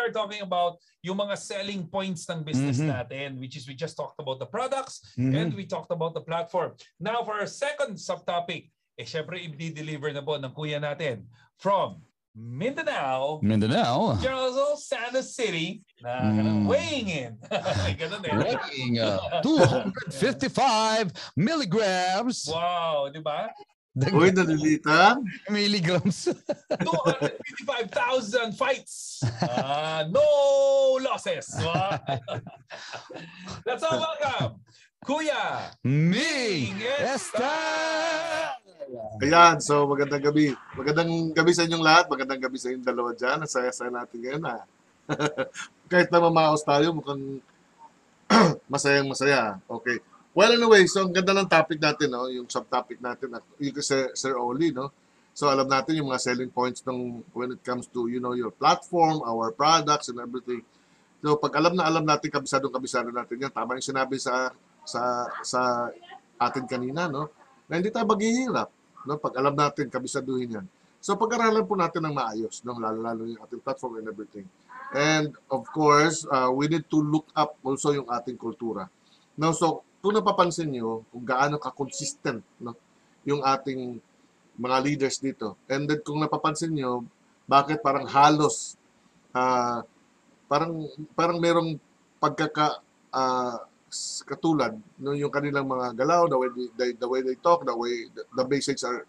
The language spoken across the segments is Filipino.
are talking about yung mga selling points ng business Mhm. natin, which is we just talked about the products Mhm. and we talked about the platform. Now, for our second subtopic, eh, syempre, i-deliver na po ng kuya natin from Mindanao, Mindanao. General Santos City, na Mm. weighing in. Ganun eh. Weighing uh, 255 milligrams. Wow, di ba? Uy, nalilitan. Milligrams. 255,000 fights. Ah, no losses. Let's all welcome Kuya Me. Esta. Ayan, so magandang gabi. Magandang gabi sa inyong lahat. Magandang gabi sa inyong dalawa dyan. Ang saya-saya natin ngayon ha. Kahit na mamaos tayo, mukhang masayang masaya. Okay. Well, anyway, so ang ganda ng topic natin, no? yung subtopic natin, at yung Sir, Sir Oli, no? So alam natin yung mga selling points ng when it comes to, you know, your platform, our products and everything. So pag alam na alam natin, kabisadong kabisado natin yan. Tama yung sinabi sa sa sa atin kanina, no? Na hindi tayo maghihirap, no? Pag alam natin, kabisaduhin yan. So pag-aralan po natin ng maayos, no? Lalo-lalo yung ating platform and everything. And of course, uh, we need to look up also yung ating kultura. No, so kung napapansin nyo kung gaano ka-consistent no, yung ating mga leaders dito. And then kung napapansin nyo, bakit parang halos ah, parang parang merong pagkaka s- katulad no yung kanilang mga galaw, the way they, the, the way they talk, the way the, the basics are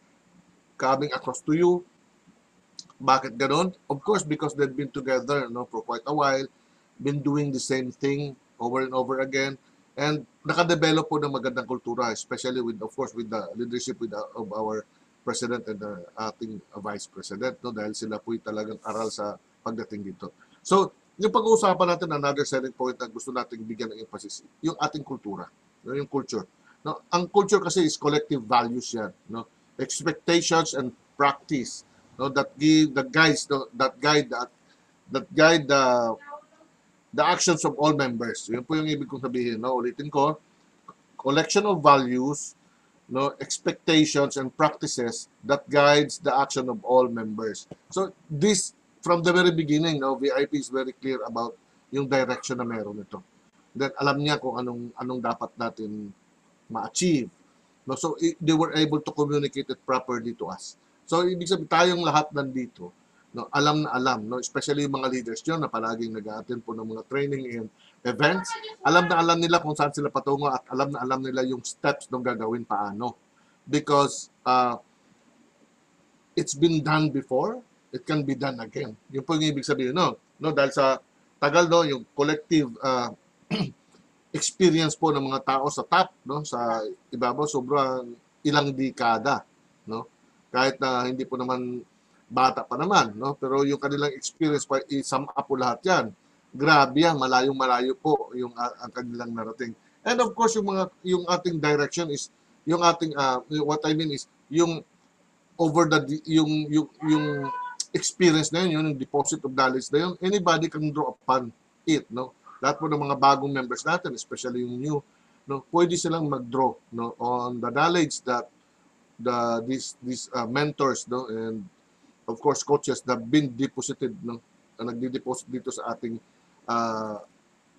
coming across to you. Bakit ganon? Of course, because they've been together no, for quite a while, been doing the same thing over and over again, and nakadevelop po ng magandang kultura, especially with, of course, with the leadership with the, of our president and the ating uh, vice president, no, dahil sila po talagang aral sa pagdating dito. So, yung pag-uusapan natin, another selling point na gusto nating bigyan ng emphasis, yung ating kultura, no, yung culture. No, ang culture kasi is collective values yan, no? Expectations and practice, no, that give the guides, no, that guide that that guide the the actions of all members. Yun po yung ibig kong sabihin, no? Ulitin ko, collection of values, no, expectations and practices that guides the action of all members. So this from the very beginning, no, VIP is very clear about yung direction na meron nito. Then alam niya kung anong anong dapat natin ma-achieve. No, so they were able to communicate it properly to us. So ibig sabihin tayong lahat nandito, no, alam na alam, no, especially yung mga leaders nyo na palaging nag-attend po ng mga training and events, alam na alam nila kung saan sila patungo at alam na alam nila yung steps ng gagawin paano. Because uh, it's been done before, it can be done again. Yun po yung ibig sabihin, no? no dahil sa tagal, no, yung collective uh, experience po ng mga tao sa top, no, sa ibabaw, sobrang ilang dekada, no? Kahit na hindi po naman bata pa naman, no? Pero yung kanilang experience pa isum up po lahat 'yan. Grabe yan, malayong malayo po yung uh, ang kanilang narating. And of course, yung mga yung ating direction is yung ating uh, what I mean is yung over the yung yung yung experience na yun, yung deposit of knowledge na yun, anybody can draw upon it, no? Lahat po ng mga bagong members natin, especially yung new, no, pwede silang mag-draw no on the knowledge that the these these uh, mentors no and of course coaches that been deposited no na nagdi-deposit dito sa ating uh,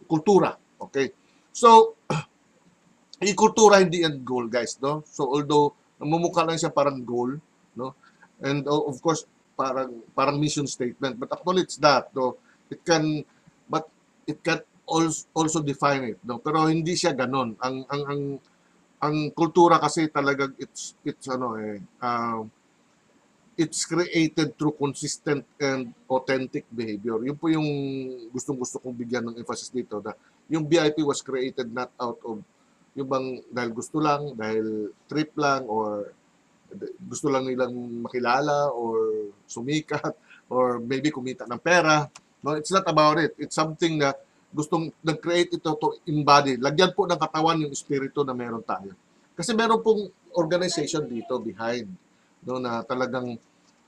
kultura okay? So yung kultura hindi end goal guys no? So although namumukha lang siya parang goal no? And uh, of course parang parang mission statement. But it's that no? It can but it can also also define it no? Pero hindi siya ganon. Ang ang ang ang kultura kasi talagang it's it's ano eh um, it's created through consistent and authentic behavior. Yun po yung gustong-gusto kong bigyan ng emphasis dito na yung VIP was created not out of yung bang dahil gusto lang, dahil trip lang, or gusto lang nilang makilala, or sumikat, or maybe kumita ng pera. No, it's not about it. It's something na gustong nag-create ito to embody. Lagyan po ng katawan yung espiritu na meron tayo. Kasi meron pong organization dito behind no na talagang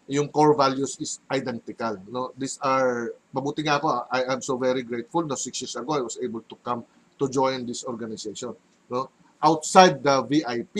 yung core values is identical no these are mabuti nga ako I am so very grateful no six years ago I was able to come to join this organization no outside the VIP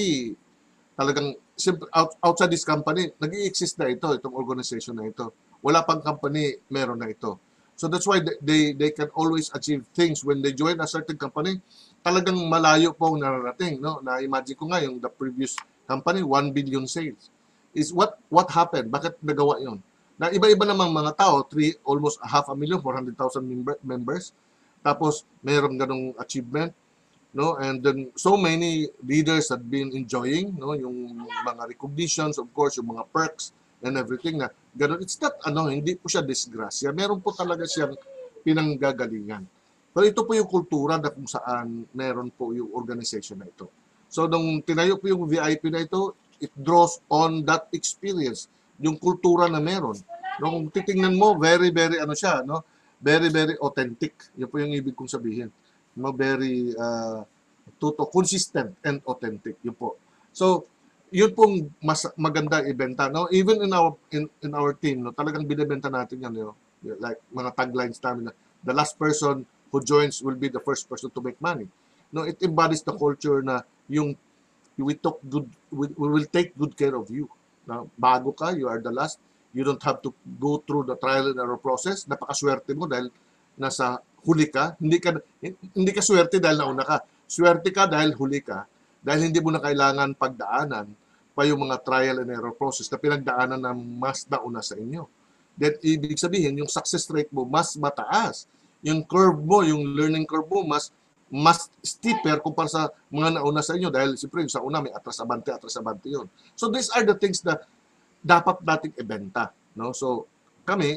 talagang simple out, outside this company nag-exist na ito itong organization na ito wala pang company meron na ito. So that's why they- they can always achieve things when they join a certain company. Talagang malayo po ang nararating, no? Na-imagine ko nga yung the previous company 1 billion sales. Is what what happened? Bakit nagawa 'yon? Na iba-iba namang mga tao, three, almost half a million, 400,000 member, members. Tapos mayroong ganong achievement, no? And then so many leaders have been enjoying, no, yung mga recognitions, of course, yung mga perks and everything na ganun. It's not ano, hindi po siya disgrasya. Meron po talaga siyang pinanggagalingan. Pero ito po yung kultura na kung saan meron po yung organization na ito. So nung tinayo po yung VIP na ito, it draws on that experience, yung kultura na meron. Nung titingnan mo, very, very ano siya, no? Very, very authentic. Yun po yung ibig kong sabihin. No, very uh, tuto, consistent and authentic. Yun po. So, yun pong mas maganda ibenta no even in our in, in our team no talagang binebenta natin yan know? like mga taglines namin na the last person who joins will be the first person to make money no it embodies the culture na yung we took good we, we will take good care of you. Na bago ka you are the last. You don't have to go through the trial and error process. Napakaswerte mo dahil nasa huli ka. Hindi ka hindi ka swerte dahil nauna ka. Swerte ka dahil huli ka. Dahil hindi mo na kailangan pagdaanan pa yung mga trial and error process na pinagdaanan ng mas nauna sa inyo. That ibig sabihin, yung success rate mo mas mataas. Yung curve mo, yung learning curve mo, mas mas steeper kumpara sa mga nauna sa inyo. Dahil siyempre yung sa una may atras abante atras abante yun. So these are the things that dapat nating ibenta, no? So kami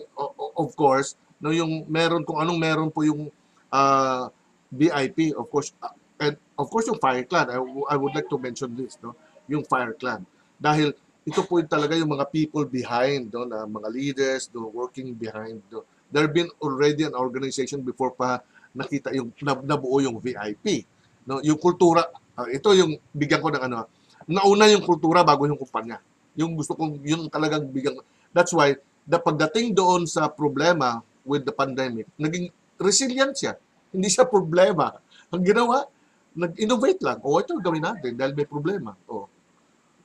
of course, no yung meron kung anong meron po yung uh, VIP of course uh, and of course yung Fire Clan. I, I would like to mention this no? Yung Fire Clan. Dahil ito po yung talaga yung mga people behind no? Na mga leaders no working behind no? There been already an organization before pa nakita yung nab- nabuo yung VIP no? Yung kultura ah, ito yung bigyan ko ng ano nauna yung kultura bago yung kumpanya. Yung gusto kong yung talagang bigyan that's why the pagdating doon sa problema with the pandemic naging resilient siya. Hindi siya problema. Ang ginawa nag-innovate lang. O ito gawin natin dahil may problema. O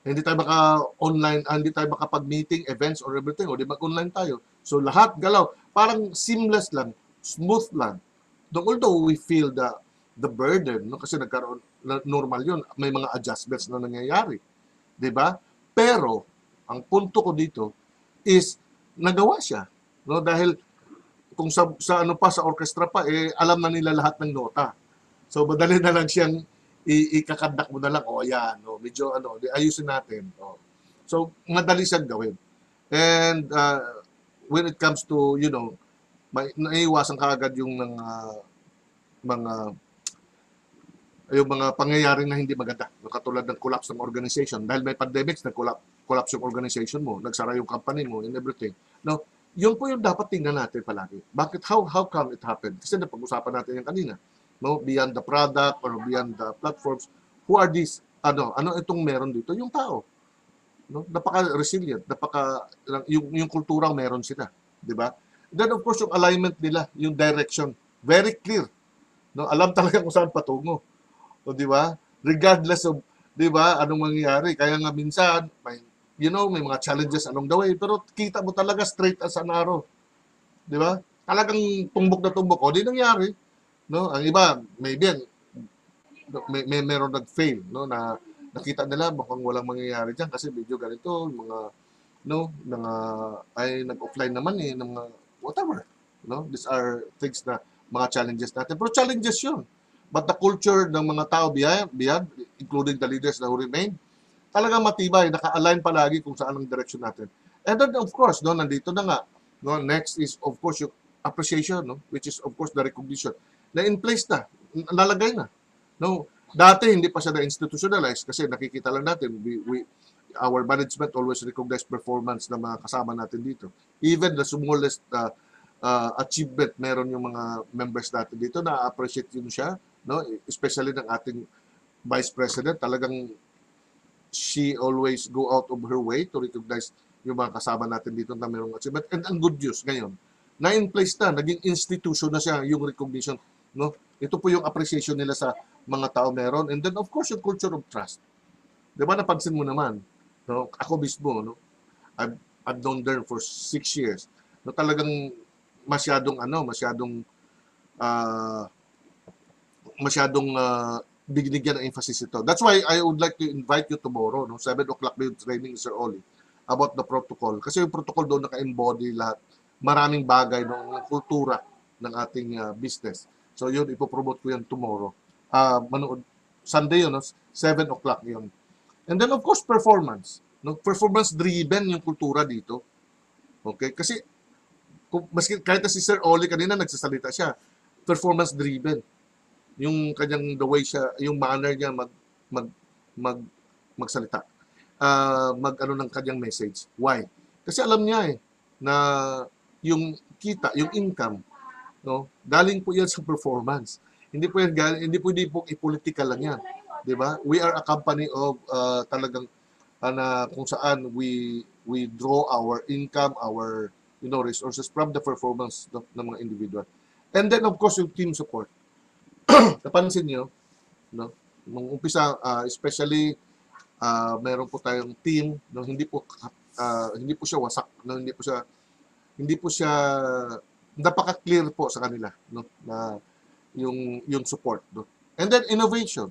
hindi tayo baka online, ah, hindi tayo baka pag-meeting, events or everything, o di mag-online tayo. So lahat galaw, parang seamless lang, smooth lang. Though, although we feel the the burden, no, kasi nagkaroon, na- normal yun, may mga adjustments na nangyayari. Di ba? Pero, ang punto ko dito is, nagawa siya. No? Dahil, kung sa, sa ano pa, sa orchestra pa, eh, alam na nila lahat ng nota. So, madali na lang siyang i- ikakandak mo na lang, oh, yan, oh, medyo, ano, ayusin natin. Oh. So, madali siyang gawin. And, uh, when it comes to, you know, may, naiiwasan kaagad yung mga, mga, yung mga pangyayari na hindi maganda. Katulad ng collapse ng organization. Dahil may pandemics, nag-collapse collapse yung organization mo, nagsara yung company mo, and everything. No, yun po yung dapat tingnan natin palagi. Bakit, how, how come it happened? Kasi napag-usapan natin yan kanina no beyond the product or beyond the platforms who are these ano ano itong meron dito yung tao no napaka resilient napaka yung yung kultura meron sila di ba then of course yung alignment nila yung direction very clear. No alam talaga kung saan patungo. O di ba? Regardless of di ba anong mangyayari. Kaya nga minsan may you know may mga challenges along the way pero kita mo talaga straight as an arrow. Di ba? Talagang tumbok na tumbok. O di nangyari. No ang iba maybe may, may meron nag-fail no na nakita nila mukhang walang mangyayari diyan kasi medyo ganito mga no mga ay nag-offline naman eh ng mga whatever no these are things na mga challenges natin. Pero challenges yun. But the culture ng mga tao beyond, beyond including the leaders na who remain talagang matibay naka-align palagi kung saan ang direction natin. And then of course no nandito na nga no next is of course yung appreciation no which is of course the recognition. Na in place na, nalagay na. No, dati hindi pa siya na-institutionalize kasi nakikita lang natin we, we our management always recognize performance ng mga kasama natin dito. Even the smallest uh, uh, achievement meron yung mga members natin dito na appreciate yun siya, no? Especially ng ating vice president, talagang she always go out of her way to recognize yung mga kasama natin dito na mayroong achievement. And ang good news ngayon, na in place na, naging institution na siya yung recognition no ito po yung appreciation nila sa mga tao meron and then of course yung culture of trust di ba napansin mo naman no ako mismo no I've, I've known there for six years no talagang masyadong ano, masyadong ah masyadong uh, binigyan ng emphasis ito. That's why I would like to invite you tomorrow, no, 7 o'clock may training Sir Oli about the protocol. Kasi yung protocol doon naka-embody lahat, maraming bagay ng kultura ng ating uh, business. So yun, ipopromote ko yan tomorrow. Uh, manood, Sunday yun, no? 7 o'clock yun. And then of course, performance. No? Performance-driven yung kultura dito. Okay? Kasi, kung, maski, kahit si Sir Oli kanina nagsasalita siya, performance-driven. Yung kanyang the way siya, yung manner niya mag, mag, mag, magsalita. Uh, mag ano ng kanyang message. Why? Kasi alam niya eh, na yung kita, yung income, no? Galing po yan sa performance. Hindi po yan hindi po hindi po ipolitical lang yan. 'Di ba? We are a company of uh, talagang uh, na kung saan we we draw our income, our you know resources from the performance ng, ng mga individual. And then of course yung team support. Napansin niyo, no? Nung umpisa uh, especially uh, meron po tayong team no hindi po uh, hindi po siya wasak no hindi po siya hindi po siya napaka-clear po sa kanila no na yung yung support no and then innovation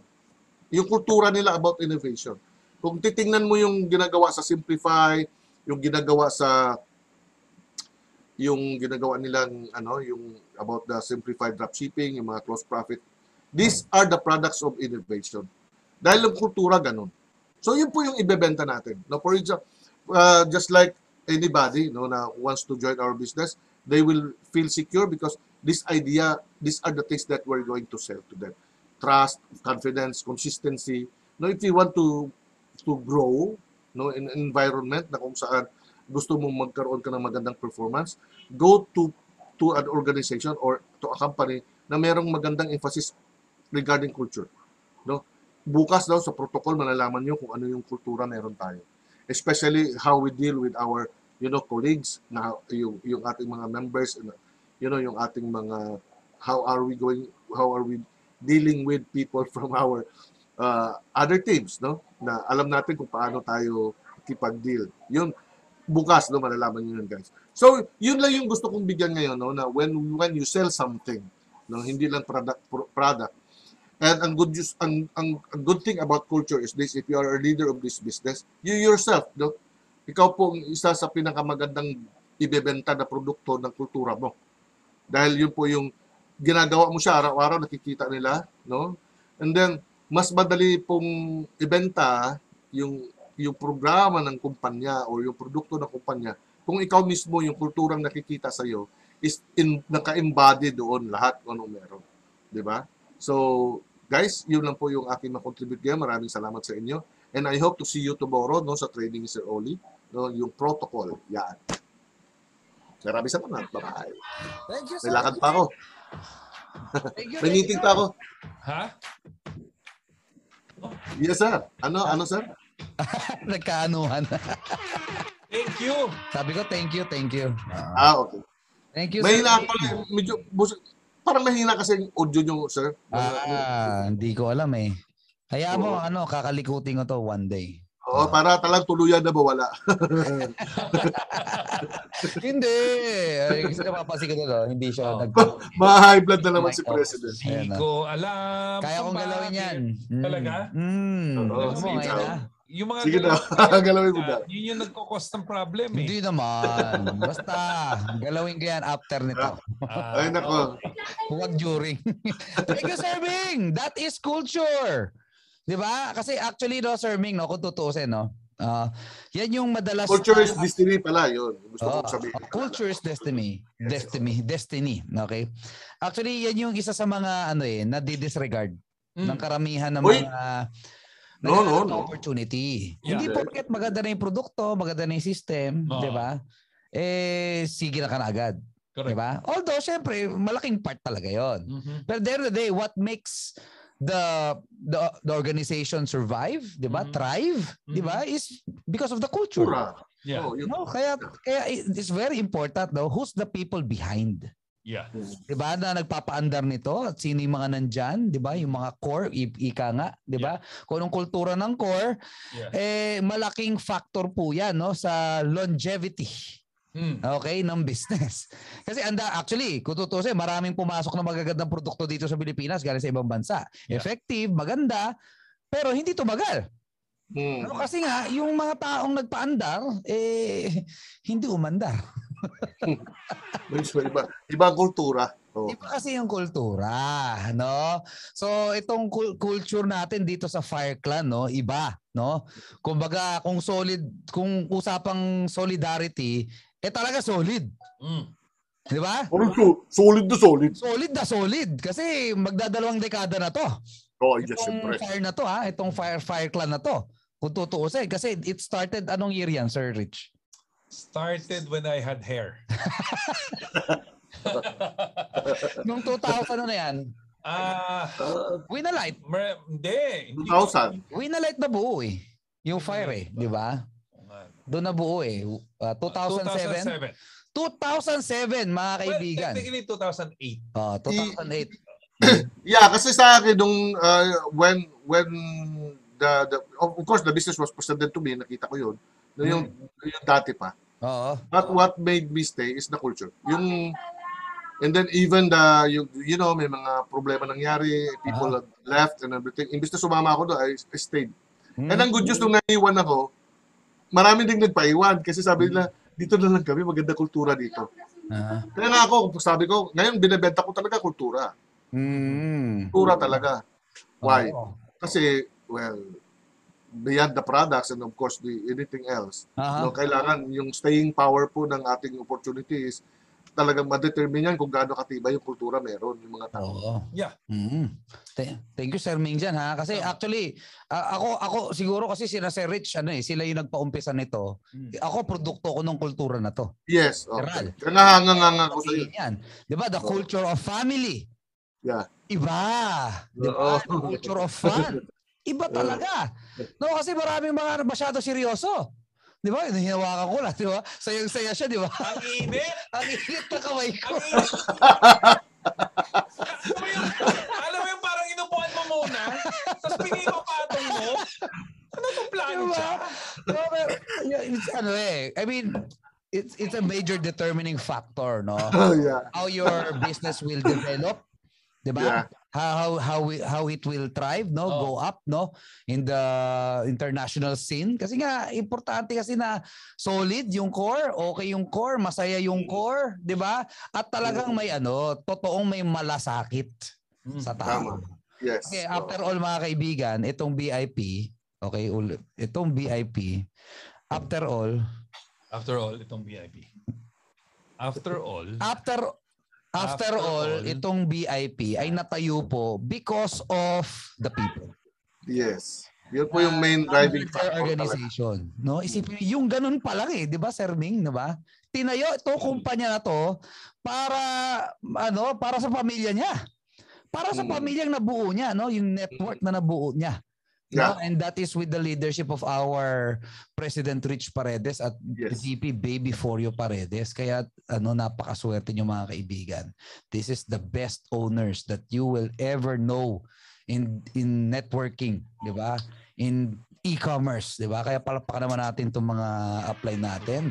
yung kultura nila about innovation. Kung titingnan mo yung ginagawa sa simplify yung ginagawa sa yung ginagawa nilang ano yung about the simplified dropshipping yung mga close profit these are the products of innovation. Dahil yung kultura ganun. So yun po yung ibebenta natin. No for example uh, just like anybody no na wants to join our business they will feel secure because this idea these are the things that we're going to sell to them trust confidence consistency. No if you want to to grow no in an environment na kung saan gusto mong magkaroon ka ng magandang performance go to to an organization or to a company na merong magandang emphasis regarding culture. No? Bukas daw sa protocol malalaman niyo kung ano yung kultura meron tayo. Especially how we deal with our you know colleagues na yung yung ating mga members you know yung ating mga how are we going how are we dealing with people from our uh, other teams no? Na alam natin kung paano tayo kipag-deal. Yun bukas no? Malalaman niyo yun guys. So yun lang yung gusto kong bigyan ngayon no? Na when when you sell something no? Hindi lang product product. And ang good news, ang, ang, ang good thing about culture is this, if you are a leader of this business, you yourself, no? ikaw po ang isa sa pinakamagandang ibebenta na produkto ng kultura mo. Dahil yun po yung ginagawa mo siya araw-araw, nakikita nila, no? And then, mas madali pong ibenta yung yung programa ng kumpanya o yung produkto ng kumpanya kung ikaw mismo yung kulturang nakikita sa iyo is in naka-embody doon lahat kung ano meron. 'Di ba? So, Guys, yun lang po yung aking makontribute ngayon. Maraming salamat sa inyo. And I hope to see you tomorrow no, sa training Sir Oli. No, yung protocol. Yan. Maraming salamat. Bye-bye. Thank you, May lakad pa ako. Thank you, May meeting pa ako. Ha? Yes, sir. Ano, ano, sir? Nagkaanuhan. Thank you. Sabi ko, thank you, thank you. Ah, Ah, okay. thank you, Mahina sir. ako. Medyo, bus- parang mahina kasi yung audio nyo, sir. Ah, hindi ko alam eh. Hayaan mo, Oo. ano, kakalikutin ko to one day. Oo, para talang tuluyan na mawala. hindi. Ay, kasi napapansin ko to, no? hindi siya Oh. nag... Ma-high blood na naman si off. President. Di Ayan na. ko alam. Kaya kung kong galawin bakit. yan. Mm. Talaga? Mm. Oo, Alam mo, sige, ngayon. Yung mga Sige na, galaw- galawin mo na. Yun yung nagkakos ng problem eh. Hindi naman. Basta, galawin ko yan after nito. Ah, Ay, nako. Huwag during. Thank you, Sir Ming. That is culture. Di ba? Kasi actually, no, Sir Ming, no, kung tutuusin, no, ah, yan yung madalas... Culture is destiny pala, yun. Gusto Oo, kong sabihin. oh, culture is destiny. Destiny. Destiny. Okay? Actually, yan yung isa sa mga ano eh, na disregard Mm. ng karamihan ng Uy! mga No, no, no. opportunity. Yeah. Hindi porket maganda na yung produkto, maganda na yung system, Oo. di ba? Eh, sige na ka na agad. Di Correct. ba? Although, syempre, malaking part talaga yon. Mhm. But at the end of the day, what makes the the, the organization survive, 'di ba? Mhm. Thrive, 'di ba? Is because of the culture. Yeah. Oh. No, kaya kaya it's very important though who's the people behind. Yeah. 'Di ba? Na nagpapaandar nito at sino yung mga nandyan, 'di ba? Yung mga core i- ika nga, 'di ba? Kung anong kultura ng core, Yeah. eh malaking factor po 'yan no sa longevity Mm. okay, ng business. Kasi anda, actually, kung tutusin, maraming pumasok na magagandang produkto dito sa Pilipinas galing sa ibang bansa. Yeah. Effective, maganda, pero hindi tumagal. Hmm. Ano kasi nga, yung mga taong nagpaandar, eh, hindi umandar. Iba, iba, iba ang kultura. Oh. Iba kasi yung kultura, no? So itong cul- culture natin dito sa Fire Clan, no, iba, no? Kumbaga kung solid, kung usapang solidarity, eh talaga solid, Mm. 'di ba? So, solid na solid. Solid na solid kasi magdadalawang dekada na 'to. Oh, yes, Itong syempre. fire na 'to, ha, itong Fire Fire Clan na 'to. Kung tutuusin kasi it started anong year yan, Sir Rich? Started when I had hair. Nung 2000 ano na yan? Ah, Winalight. mer- hindi 2000. Winalight na buo eh. Yung fire eh, di ba? Doon na buo eh. Uh, 2007? 2007 mga Well, kaibigan. technically 2008. Oh, 2008. Yeah, kasi sa akin nung uh, when when the, the of course the business was presented to me, nakita ko 'yun. No, yung, yung dati pa. Oo. But what made me stay is the culture. Yung and then even the you, you know may mga problema nangyari, people had left and everything. Imbis na sumama ako doon, I, I stayed. Hmm. And ang good news nung naiwan ako, marami ding nagpaiwan kasi sabi nila dito na lang kami, maganda kultura dito. Ah. Kaya nga ako, sabi ko, ngayon binebenta ko talaga kultura. Mm. Kultura talaga. Why? Oo. Kasi, well, beyond the products and of course the anything else, Aha. no, kailangan yung staying power po ng ating opportunities talagang ma-determine yan kung gaano katibay yung kultura meron yung mga tao. Oo. Yeah. Mm. Th- Thank you Sir Ming dyan ha kasi actually ah, ako ako siguro kasi sila Sir Rich ano eh sila yung nagpaumpisa nito. Mm. Ako produkto ko ng kultura na to. Yes, General. okay. Kaya nga nga nga nga ako sa iyo. Yan. 'Di ba? The Oo. culture of family. Yeah. Iba. 'Di ba? Oo. The culture of fun. Iba talaga. No, kasi maraming mga masyado seryoso. 'Di ba? Hinawakan ko lang, 'di ba? Sayang-saya siya, 'di ba? Ang init! Ang init na kamay ko. Ang init! alam, mo yung, alam mo yung parang inupuan mo muna, tapos pingi mo patong mo. Ano itong plano Diba? yeah, it's, ano eh, I mean, it's it's a major determining factor, no? Oh, yeah. How your business will develop, 'di ba? Yeah. How how how we- how it will thrive, no? Oh. Go up, no? In the international scene kasi nga importante kasi na solid yung core, okay yung core, masaya yung core, 'di ba? At talagang may ano, totoong may malasakit Mm. sa tao. Tama. Yes. Okay, after all mga kaibigan, itong BIP, okay, itong BIP, after all, After all, itong VIP. After all, after after After all, all, itong BIP ay natayo po because of the people. Yes. Yun po yung main driving Under their factor talaga. organization. No? Isipin niyo, yung ganun pa lang eh, 'di ba, Sir Ming, 'di ba? Tinayo ito kumpanya na to para ano, para sa pamilya niya. Para sa Hmm. pamilyang nabuo niya, no? Yung network na nabuo niya. No? Yeah. And that is with the leadership of our President Rich Paredes at Yes. VP Baby Forio Paredes. Kaya ano napakaswerte niyo mga kaibigan. This is the best owners that you will ever know in in networking, 'di ba? In e-commerce, 'di ba? Kaya palakpakan naman natin 'tong mga upline natin,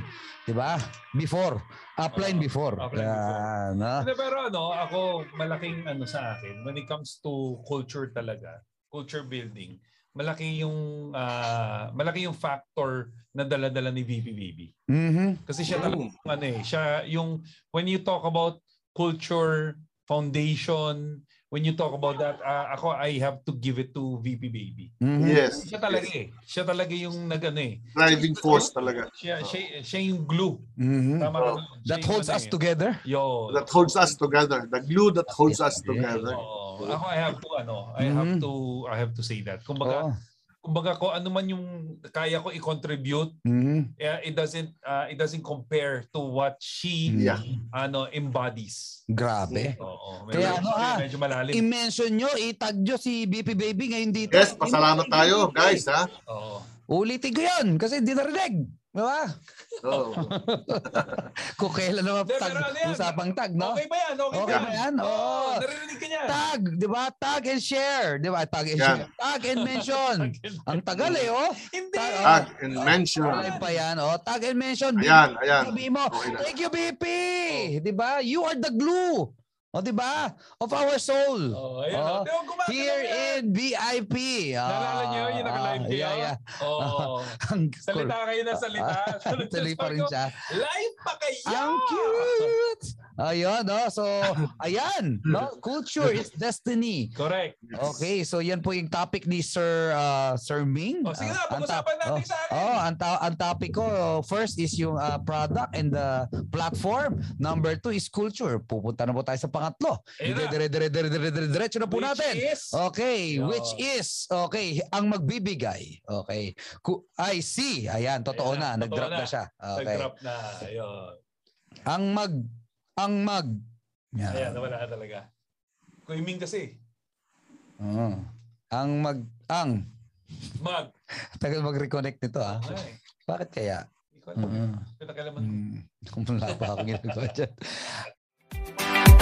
'di ba? Before, upline Oo, before. upline Kaya, no? Hindi, pero ano, ako malaking ano sa akin when it comes to culture talaga, culture building, malaki yung ah, malaki yung factor na dala-dala ni VP Baby. Mhm. Kasi siya talaga yung ano eh, siya yung when you talk about culture foundation, when you talk about that, ah, ako I have to give it to VP Baby. Mhm. Yes. Siya talaga eh. Siya talaga yung nagano eh. Driving force talaga. Siya, siya, siya yung glue. Mhm. Tama Oh. That holds ano us eh. together. Yo. That holds us together. The glue that holds us together. Oo. Ako I have to ano, I have Mhm. to I have to say that. Kumbaga, Oo. kumbaga ko ano man yung kaya ko i-contribute, Mhm. eh, it doesn't uh, it doesn't compare to what she Yeah. ano embodies. Grabe. Oo. Kaya ano, ah, medyo malalim. I-mention nyo, itag nyo si BP Baby ngayon dito. Yes, pasalamat tayo, guys, ha? Oo. Ulitin ko yan kasi hindi narinig. Di ba? Oo. Kung kailan naman Hindi, tag, ano yan? usapang tag, no? Okay ba yan? Okay, Okay ba yan? Oo, Oo. narinig ka niya. Tag, di ba? Tag and share. Di ba? Tag and Yan. share. Tag and mention. Ang tagal eh, oh. Hindi. Tag, Tag and mention. Ay pa yan, oh. Tag and mention. Ayan, ayan. Sabi mo, Okay thank you, BP. Di ba? You are the glue. O, di ba? Of our soul. Oh, ayan. Oh, Oh, Here in VIP. Ah, Naalala niyo yung naka-live kayo? Yeah, yeah. Oo. Ang Salita kayo na salita. Ah, Tuloy pa rin siya. Live pa kayo! Ang cute! Ayun, no? So, ayan, no? Culture is destiny. Correct. Okay, so yan po yung topic ni Sir uh, Sir Ming. O, sige na, Ah, ang pag-usapan natin oh, sa akin. Oh, ang, ta- ang topic ko first is yung uh, product and the platform. Number two is culture. Pupunta na po tayo sa pangatlo. Na. Dire dire dire dire na po Which natin. is- Okay, Yo. which is okay, ang magbibigay. Okay. I see. Ayan, totoo Ayan na, na, nag-drop totoo na na. siya. Okay. Nag-drop na. Ayun. Ang mag ang mag Yan. Ayan, nawala na talaga. Kuiming kasi. Oo. Ang mag ang Mag. tagal mag-reconnect nito ah. Ay, Bakit kaya? hindi ko alam. Mm. Pinakalaman. Mm. Kung wala pa akong ginagawa dyan.